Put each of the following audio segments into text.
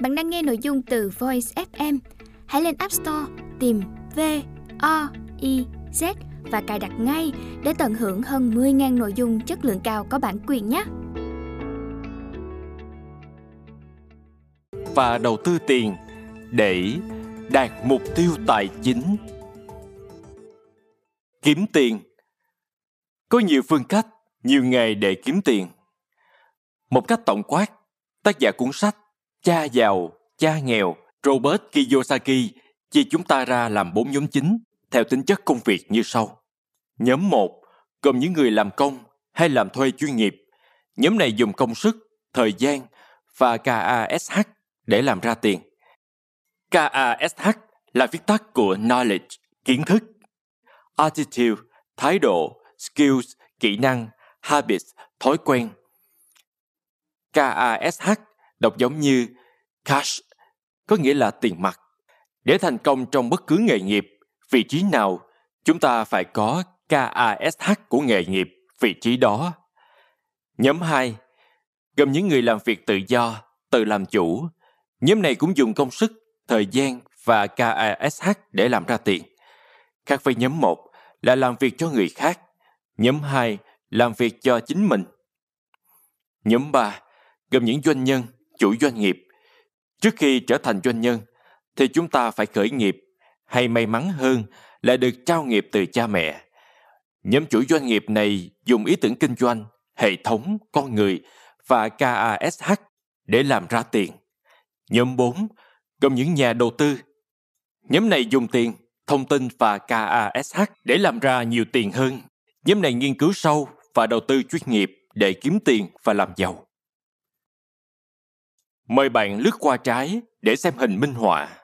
Bạn đang nghe nội dung từ Voice FM. Hãy lên App Store tìm V O I Z và cài đặt ngay để tận hưởng hơn 10.000 nội dung chất lượng cao có bản quyền nhé. Và đầu tư tiền để đạt mục tiêu tài chính. Kiếm tiền Có nhiều phương cách, nhiều nghề để kiếm tiền. Một cách tổng quát, tác giả cuốn sách Cha giàu, cha nghèo Robert Kiyosaki chia chúng ta ra làm bốn nhóm chính theo tính chất công việc như sau. Nhóm 1 gồm những người làm công hay làm thuê chuyên nghiệp. Nhóm này dùng công sức, thời gian và KASH để làm ra tiền. KASH là viết tắt của knowledge, kiến thức, attitude, thái độ, skills, kỹ năng, habits, thói quen. KASH đọc giống như cash, có nghĩa là tiền mặt. Để thành công trong bất cứ nghề nghiệp, vị trí nào, chúng ta phải có KASH của nghề nghiệp, vị trí đó. Nhóm 2 gồm những người làm việc tự do, tự làm chủ. Nhóm này cũng dùng công sức, thời gian và KASH để làm ra tiền. Khác với nhóm 1 là làm việc cho người khác. Nhóm 2 làm việc cho chính mình. Nhóm 3 gồm những doanh nhân, chủ doanh nghiệp. Trước khi trở thành doanh nhân, thì chúng ta phải khởi nghiệp, hay may mắn hơn là được trao nghiệp từ cha mẹ. Nhóm chủ doanh nghiệp này dùng ý tưởng kinh doanh, hệ thống, con người và KASH để làm ra tiền. Nhóm 4 gồm những nhà đầu tư. Nhóm này dùng tiền, thông tin và KASH để làm ra nhiều tiền hơn. Nhóm này nghiên cứu sâu và đầu tư chuyên nghiệp để kiếm tiền và làm giàu. Mời bạn lướt qua trái để xem hình minh họa.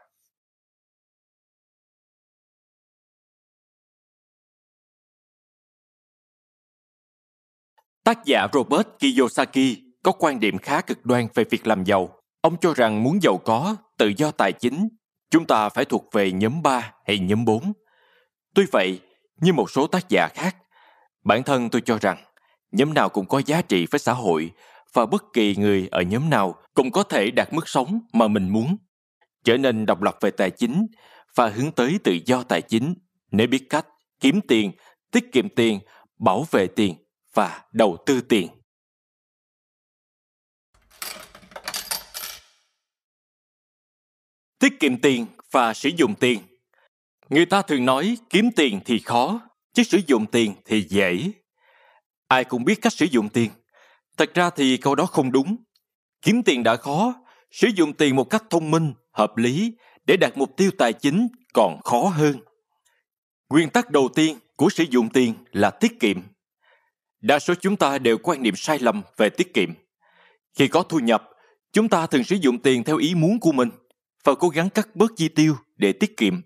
Tác giả Robert Kiyosaki có quan điểm khá cực đoan về việc làm giàu. Ông cho rằng muốn giàu có, tự do tài chính, chúng ta phải thuộc về nhóm 3 hay nhóm 4. Tuy vậy, như một số tác giả khác, bản thân tôi cho rằng nhóm nào cũng có giá trị với xã hội và bất kỳ người ở nhóm nào cũng có thể đạt mức sống mà mình muốn. Trở nên độc lập về tài chính và hướng tới tự do tài chính nếu biết cách kiếm tiền, tiết kiệm tiền, bảo vệ tiền và đầu tư tiền. Tiết kiệm tiền và sử dụng tiền. Người ta thường nói kiếm tiền thì khó, chứ sử dụng tiền thì dễ. Ai cũng biết cách sử dụng tiền. Thật ra thì câu đó không đúng. Kiếm tiền đã khó, sử dụng tiền một cách thông minh, hợp lý để đạt mục tiêu tài chính còn khó hơn. Nguyên tắc đầu tiên của sử dụng tiền là tiết kiệm. Đa số chúng ta đều quan niệm sai lầm về tiết kiệm. Khi có thu nhập, chúng ta thường sử dụng tiền theo ý muốn của mình và cố gắng cắt bớt chi tiêu để tiết kiệm.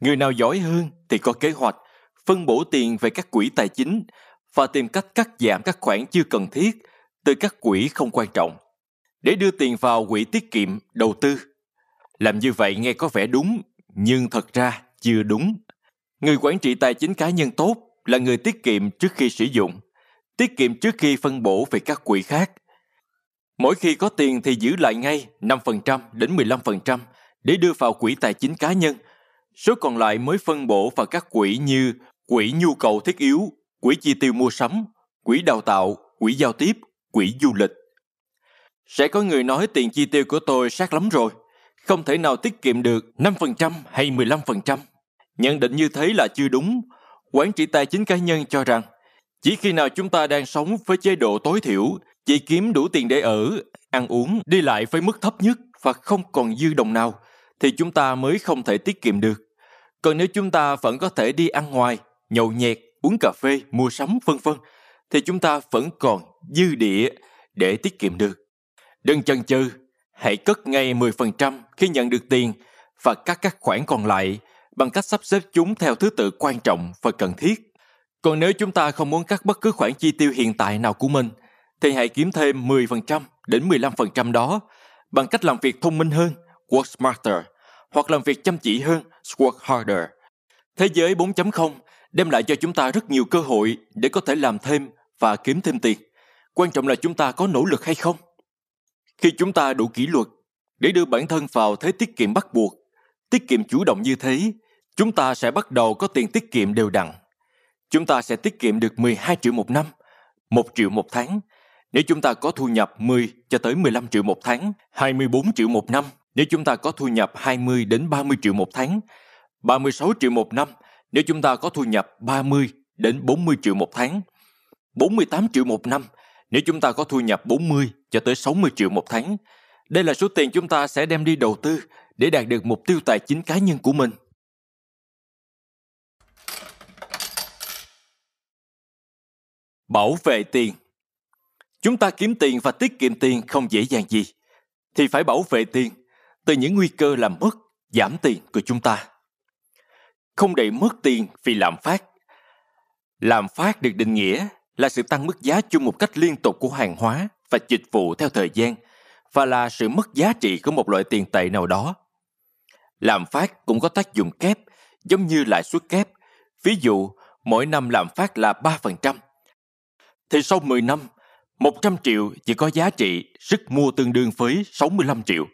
Người nào giỏi hơn thì có kế hoạch, phân bổ tiền về các quỹ tài chính và tìm cách cắt giảm các khoản chưa cần thiết từ các quỹ không quan trọng để đưa tiền vào quỹ tiết kiệm đầu tư. Làm như vậy nghe có vẻ đúng, nhưng thật ra chưa đúng. Người quản trị tài chính cá nhân tốt là người tiết kiệm trước khi sử dụng, tiết kiệm trước khi phân bổ về các quỹ khác. Mỗi khi có tiền thì giữ lại ngay 5% đến 15% để đưa vào quỹ tài chính cá nhân. Số còn lại mới phân bổ vào các quỹ như quỹ nhu cầu thiết yếu, quỹ chi tiêu mua sắm, quỹ đào tạo, quỹ giao tiếp, quỹ du lịch. Sẽ có người nói tiền chi tiêu của tôi sát lắm rồi, không thể nào tiết kiệm được 5% hay 15%. Nhận định như thế là chưa đúng, Quản trị tài chính cá nhân cho rằng, chỉ khi nào chúng ta đang sống với chế độ tối thiểu, chỉ kiếm đủ tiền để ở, ăn uống, đi lại với mức thấp nhất và không còn dư đồng nào, thì chúng ta mới không thể tiết kiệm được. Còn nếu chúng ta vẫn có thể đi ăn ngoài, nhậu nhẹt, uống cà phê, mua sắm vân vân, thì chúng ta vẫn còn dư địa để tiết kiệm được. Đừng chần chừ, hãy cất ngay 10% khi nhận được tiền và cắt các khoản còn lại bằng cách sắp xếp chúng theo thứ tự quan trọng và cần thiết. Còn nếu chúng ta không muốn cắt bất cứ khoản chi tiêu hiện tại nào của mình, thì hãy kiếm thêm 10% đến 15% đó bằng cách làm việc thông minh hơn, work smarter, hoặc làm việc chăm chỉ hơn, work harder. Thế giới 4.0 đem lại cho chúng ta rất nhiều cơ hội để có thể làm thêm và kiếm thêm tiền. Quan trọng là chúng ta có nỗ lực hay không. Khi chúng ta đủ kỷ luật, để đưa bản thân vào thế tiết kiệm bắt buộc, tiết kiệm chủ động như thế, chúng ta sẽ bắt đầu có tiền tiết kiệm đều đặn. Chúng ta sẽ tiết kiệm được 12 triệu một năm, 1 triệu một tháng. Nếu chúng ta có thu nhập 10 cho tới 15 triệu một tháng, 24 triệu một năm, nếu chúng ta có thu nhập 20 đến 30 triệu một tháng, 36 triệu một năm nếu chúng ta có thu nhập 30 đến 40 triệu một tháng, 48 triệu một năm nếu chúng ta có thu nhập 40 cho tới 60 triệu một tháng. Đây là số tiền chúng ta sẽ đem đi đầu tư để đạt được mục tiêu tài chính cá nhân của mình. Bảo vệ tiền Chúng ta kiếm tiền và tiết kiệm tiền không dễ dàng gì, thì phải bảo vệ tiền từ những nguy cơ làm mất, giảm tiền của chúng ta. Không để mất tiền vì lạm phát. Lạm phát được định nghĩa là sự tăng mức giá chung một cách liên tục của hàng hóa và dịch vụ theo thời gian và là sự mất giá trị của một loại tiền tệ nào đó. Lạm phát cũng có tác dụng kép, giống như lãi suất kép. Ví dụ, mỗi năm lạm phát là 3%. Thì sau 10 năm, 100 triệu chỉ có giá trị sức mua tương đương với 65 triệu.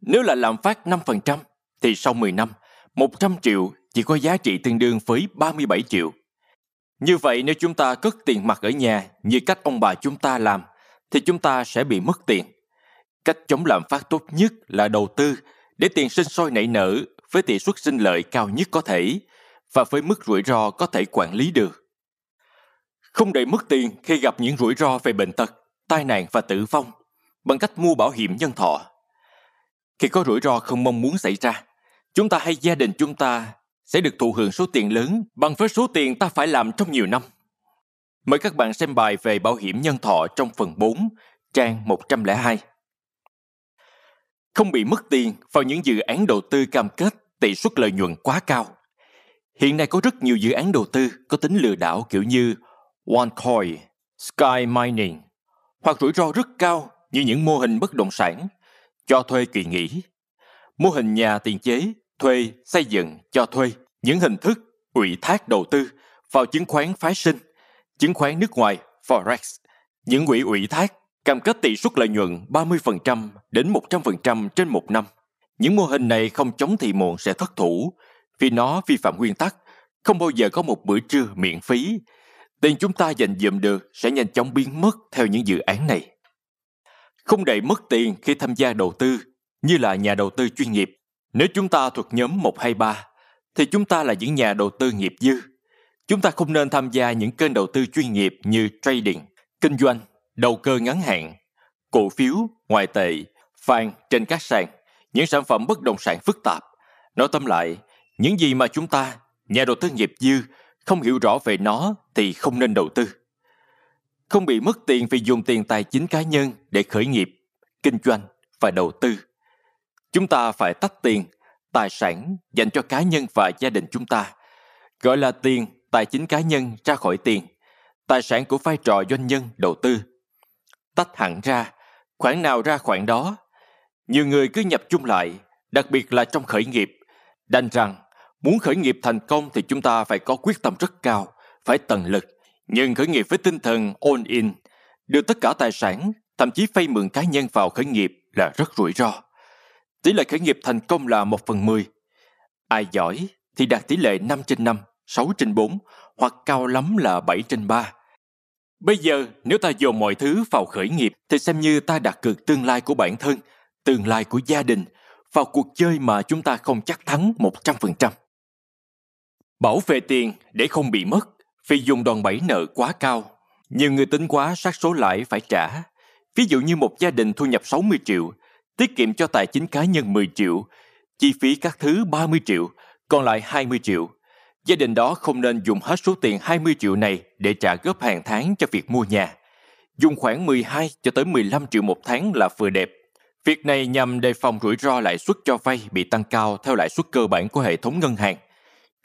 Nếu là lạm phát 5%, thì sau 10 năm, 100 triệu chỉ có giá trị tương đương với 37 triệu. Như vậy nếu chúng ta cất tiền mặt ở nhà như cách ông bà chúng ta làm, thì chúng ta sẽ bị mất tiền. Cách chống lạm phát tốt nhất là đầu tư để tiền sinh sôi nảy nở với tỷ suất sinh lợi cao nhất có thể và với mức rủi ro có thể quản lý được. Không để mất tiền khi gặp những rủi ro về bệnh tật, tai nạn và tử vong bằng cách mua bảo hiểm nhân thọ. Khi có rủi ro không mong muốn xảy ra, chúng ta hay gia đình chúng ta sẽ được thụ hưởng số tiền lớn bằng với số tiền ta phải làm trong nhiều năm. Mời các bạn xem bài về bảo hiểm nhân thọ trong phần 4, trang 102. Không bị mất tiền vào những dự án đầu tư cam kết tỷ suất lợi nhuận quá cao. Hiện nay có rất nhiều dự án đầu tư có tính lừa đảo kiểu như OneCoin, Sky Mining hoặc rủi ro rất cao như những mô hình bất động sản, cho thuê kỳ nghỉ, mô hình nhà tiền chế thuê, xây dựng, cho thuê, những hình thức ủy thác đầu tư vào chứng khoán phái sinh, chứng khoán nước ngoài, Forex, những quỹ ủy thác cam kết tỷ suất lợi nhuận 30% đến 100% trên một năm. Những mô hình này không chống thì muộn sẽ thất thủ vì nó vi phạm nguyên tắc, không bao giờ có một bữa trưa miễn phí. Tiền chúng ta dành dụm được sẽ nhanh chóng biến mất theo những dự án này. Không để mất tiền khi tham gia đầu tư như là nhà đầu tư chuyên nghiệp nếu chúng ta thuộc nhóm 123, thì chúng ta là những nhà đầu tư nghiệp dư. Chúng ta không nên tham gia những kênh đầu tư chuyên nghiệp như trading, kinh doanh, đầu cơ ngắn hạn, cổ phiếu, ngoại tệ, vàng trên các sàn, những sản phẩm bất động sản phức tạp. Nói tóm lại, những gì mà chúng ta, nhà đầu tư nghiệp dư, không hiểu rõ về nó thì không nên đầu tư. Không bị mất tiền vì dùng tiền tài chính cá nhân để khởi nghiệp, kinh doanh và đầu tư Chúng ta phải tách tiền, tài sản dành cho cá nhân và gia đình chúng ta, gọi là tiền, tài chính cá nhân ra khỏi tiền, tài sản của vai trò doanh nhân đầu tư. Tách hẳn ra, khoản nào ra khoản đó. Nhiều người cứ nhập chung lại, đặc biệt là trong khởi nghiệp, đành rằng muốn khởi nghiệp thành công thì chúng ta phải có quyết tâm rất cao, phải tận lực. Nhưng khởi nghiệp với tinh thần all in, đưa tất cả tài sản, thậm chí vay mượn cá nhân vào khởi nghiệp là rất rủi ro. Tỷ lệ khởi nghiệp thành công là 1 phần 10. Ai giỏi thì đạt tỷ lệ 5 trên 5, 6 trên 4 hoặc cao lắm là 7 trên 3. Bây giờ, nếu ta dồn mọi thứ vào khởi nghiệp thì xem như ta đặt cược tương lai của bản thân, tương lai của gia đình vào cuộc chơi mà chúng ta không chắc thắng 100%. Bảo vệ tiền để không bị mất vì dùng đòn bẩy nợ quá cao. Nhiều người tính quá sát số lãi phải trả. Ví dụ như một gia đình thu nhập 60 triệu tiết kiệm cho tài chính cá nhân 10 triệu, chi phí các thứ 30 triệu, còn lại 20 triệu. Gia đình đó không nên dùng hết số tiền 20 triệu này để trả góp hàng tháng cho việc mua nhà. Dùng khoảng 12 cho tới 15 triệu một tháng là vừa đẹp. Việc này nhằm đề phòng rủi ro lãi suất cho vay bị tăng cao theo lãi suất cơ bản của hệ thống ngân hàng.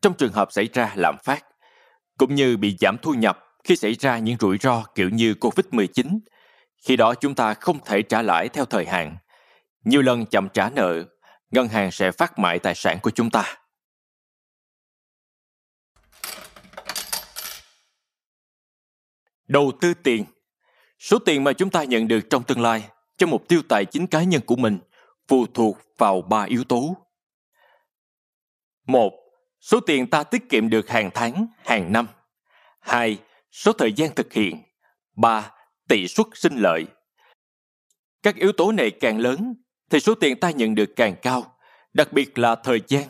Trong trường hợp xảy ra lạm phát, cũng như bị giảm thu nhập khi xảy ra những rủi ro kiểu như Covid-19, khi đó chúng ta không thể trả lãi theo thời hạn nhiều lần chậm trả nợ, ngân hàng sẽ phát mại tài sản của chúng ta. Đầu tư tiền Số tiền mà chúng ta nhận được trong tương lai cho mục tiêu tài chính cá nhân của mình phụ thuộc vào ba yếu tố. Một, số tiền ta tiết kiệm được hàng tháng, hàng năm. Hai, số thời gian thực hiện. Ba, tỷ suất sinh lợi. Các yếu tố này càng lớn thì số tiền ta nhận được càng cao, đặc biệt là thời gian.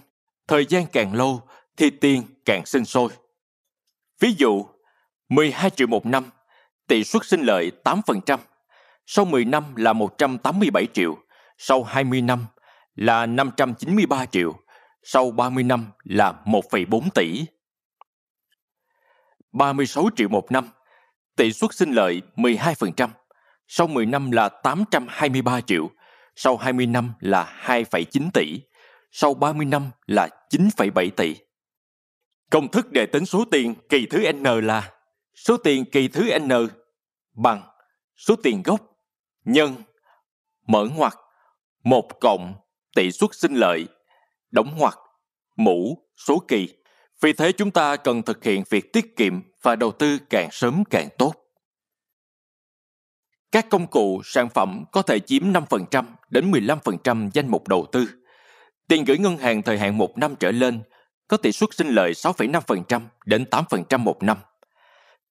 Thời gian càng lâu thì tiền càng sinh sôi. Ví dụ, 12 triệu một năm, tỷ suất sinh lợi 8%, sau 10 năm là 187 triệu, sau 20 năm là 593 triệu, sau 30 năm là 1,4 tỷ. 36 triệu một năm, tỷ suất sinh lợi 12%, sau 10 năm là 823 triệu, sau 20 năm là 2,9 tỷ, sau 30 năm là 9,7 tỷ. Công thức để tính số tiền kỳ thứ n là số tiền kỳ thứ n bằng số tiền gốc nhân mở ngoặc một cộng tỷ suất sinh lợi đóng ngoặc mũ số kỳ. Vì thế chúng ta cần thực hiện việc tiết kiệm và đầu tư càng sớm càng tốt. Các công cụ, sản phẩm có thể chiếm 5% đến 15% danh mục đầu tư. Tiền gửi ngân hàng thời hạn một năm trở lên có tỷ suất sinh lợi 6,5% đến 8% một năm.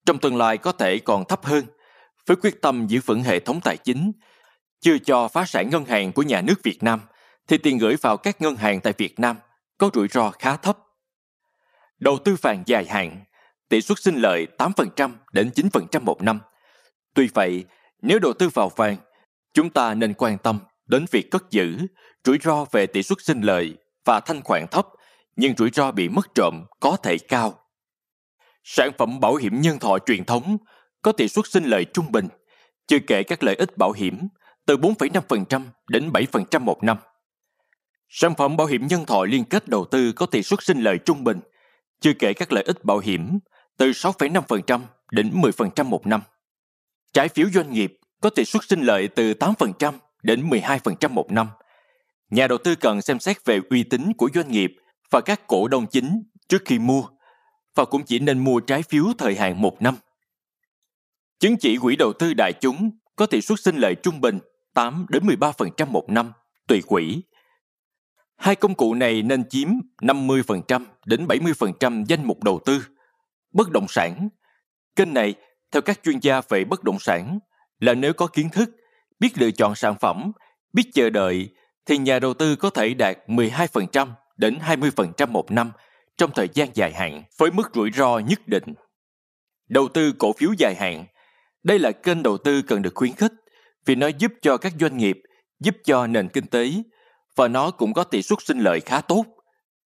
Trong tương lai có thể còn thấp hơn, với quyết tâm giữ vững hệ thống tài chính, chưa cho phá sản ngân hàng của nhà nước Việt Nam, thì tiền gửi vào các ngân hàng tại Việt Nam có rủi ro khá thấp. Đầu tư vàng dài hạn, tỷ suất sinh lợi 8% đến 9% một năm. Tuy vậy, nếu đầu tư vào vàng, chúng ta nên quan tâm đến việc cất giữ, rủi ro về tỷ suất sinh lợi và thanh khoản thấp, nhưng rủi ro bị mất trộm có thể cao. Sản phẩm bảo hiểm nhân thọ truyền thống có tỷ suất sinh lợi trung bình, chưa kể các lợi ích bảo hiểm từ 4,5% đến 7% một năm. Sản phẩm bảo hiểm nhân thọ liên kết đầu tư có tỷ suất sinh lợi trung bình, chưa kể các lợi ích bảo hiểm từ 6,5% đến 10% một năm. Trái phiếu doanh nghiệp có tỷ suất sinh lợi từ 8% đến 12% một năm. Nhà đầu tư cần xem xét về uy tín của doanh nghiệp và các cổ đông chính trước khi mua và cũng chỉ nên mua trái phiếu thời hạn một năm. Chứng chỉ quỹ đầu tư đại chúng có tỷ suất sinh lợi trung bình 8 đến 13% một năm, tùy quỹ. Hai công cụ này nên chiếm 50% đến 70% danh mục đầu tư. Bất động sản. Kênh này, theo các chuyên gia về bất động sản, là nếu có kiến thức, biết lựa chọn sản phẩm, biết chờ đợi, thì nhà đầu tư có thể đạt 12% đến 20% một năm trong thời gian dài hạn với mức rủi ro nhất định. Đầu tư cổ phiếu dài hạn đây là kênh đầu tư cần được khuyến khích vì nó giúp cho các doanh nghiệp, giúp cho nền kinh tế và nó cũng có tỷ suất sinh lợi khá tốt.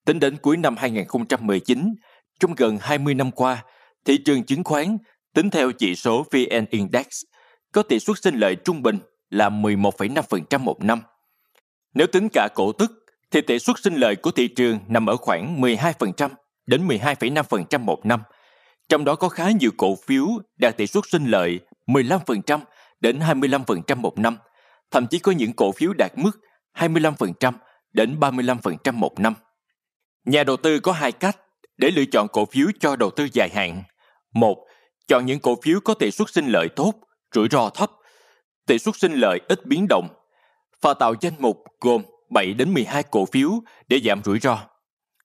Tính đến cuối năm 2019, trong gần 20 năm qua, thị trường chứng khoán tính theo chỉ số VN Index có tỷ suất sinh lợi trung bình là 11,5% một năm. Nếu tính cả cổ tức, thì tỷ suất sinh lợi của thị trường nằm ở khoảng 12% đến 12,5% một năm. Trong đó có khá nhiều cổ phiếu đạt tỷ suất sinh lợi 15% đến 25% một năm, thậm chí có những cổ phiếu đạt mức 25% đến 35% một năm. Nhà đầu tư có hai cách để lựa chọn cổ phiếu cho đầu tư dài hạn. Một, chọn những cổ phiếu có tỷ suất sinh lợi tốt, rủi ro thấp, tỷ suất sinh lợi ít biến động và tạo danh mục gồm 7 đến 12 cổ phiếu để giảm rủi ro.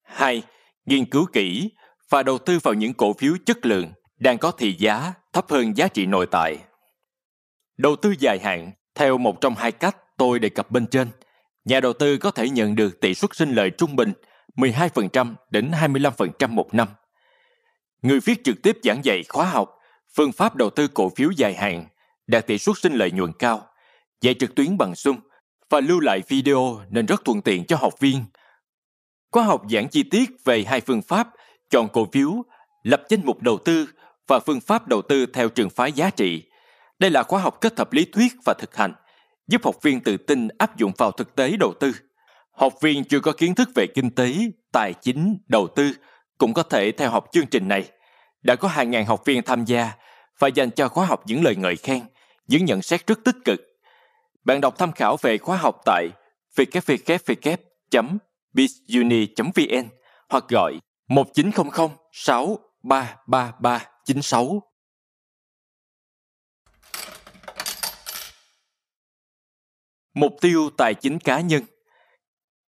2. Nghiên cứu kỹ và đầu tư vào những cổ phiếu chất lượng đang có thị giá thấp hơn giá trị nội tại. Đầu tư dài hạn theo một trong hai cách tôi đề cập bên trên, nhà đầu tư có thể nhận được tỷ suất sinh lợi trung bình 12% đến 25% một năm. Người viết trực tiếp giảng dạy khóa học phương pháp đầu tư cổ phiếu dài hạn đạt tỷ suất sinh lợi nhuận cao, dạy trực tuyến bằng Zoom và lưu lại video nên rất thuận tiện cho học viên. Khóa học giảng chi tiết về hai phương pháp chọn cổ phiếu, lập danh mục đầu tư và phương pháp đầu tư theo trường phái giá trị. Đây là khóa học kết hợp lý thuyết và thực hành, giúp học viên tự tin áp dụng vào thực tế đầu tư. Học viên chưa có kiến thức về kinh tế, tài chính, đầu tư cũng có thể theo học chương trình này. Đã có hàng ngàn học viên tham gia và dành cho khóa học những lời ngợi khen, những nhận xét rất tích cực. Bạn đọc tham khảo về khóa học tại www.bizuni.vn hoặc gọi 1900 6333 96. Mục tiêu tài chính cá nhân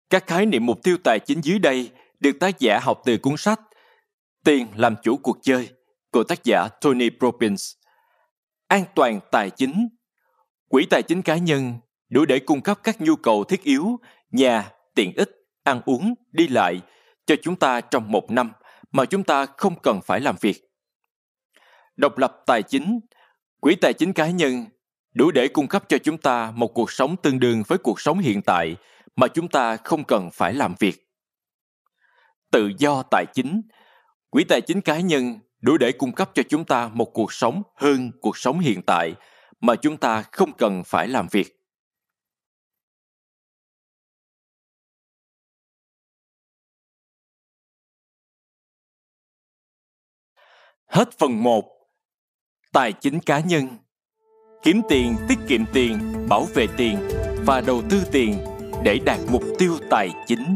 Các khái niệm mục tiêu tài chính dưới đây được tác giả học từ cuốn sách Tiền làm chủ cuộc chơi của tác giả Tony Robbins. An toàn tài chính Quỹ tài chính cá nhân đủ để cung cấp các nhu cầu thiết yếu, nhà, tiện ích, ăn uống, đi lại cho chúng ta trong một năm mà chúng ta không cần phải làm việc. Độc lập tài chính Quỹ tài chính cá nhân đủ để cung cấp cho chúng ta một cuộc sống tương đương với cuộc sống hiện tại mà chúng ta không cần phải làm việc. Tự do tài chính Quỹ tài chính cá nhân đủ để cung cấp cho chúng ta một cuộc sống hơn cuộc sống hiện tại mà chúng ta không cần phải làm việc. Hết phần 1 Tài chính cá nhân Kiếm tiền, tiết kiệm tiền, bảo vệ tiền và đầu tư tiền để đạt mục tiêu tài chính.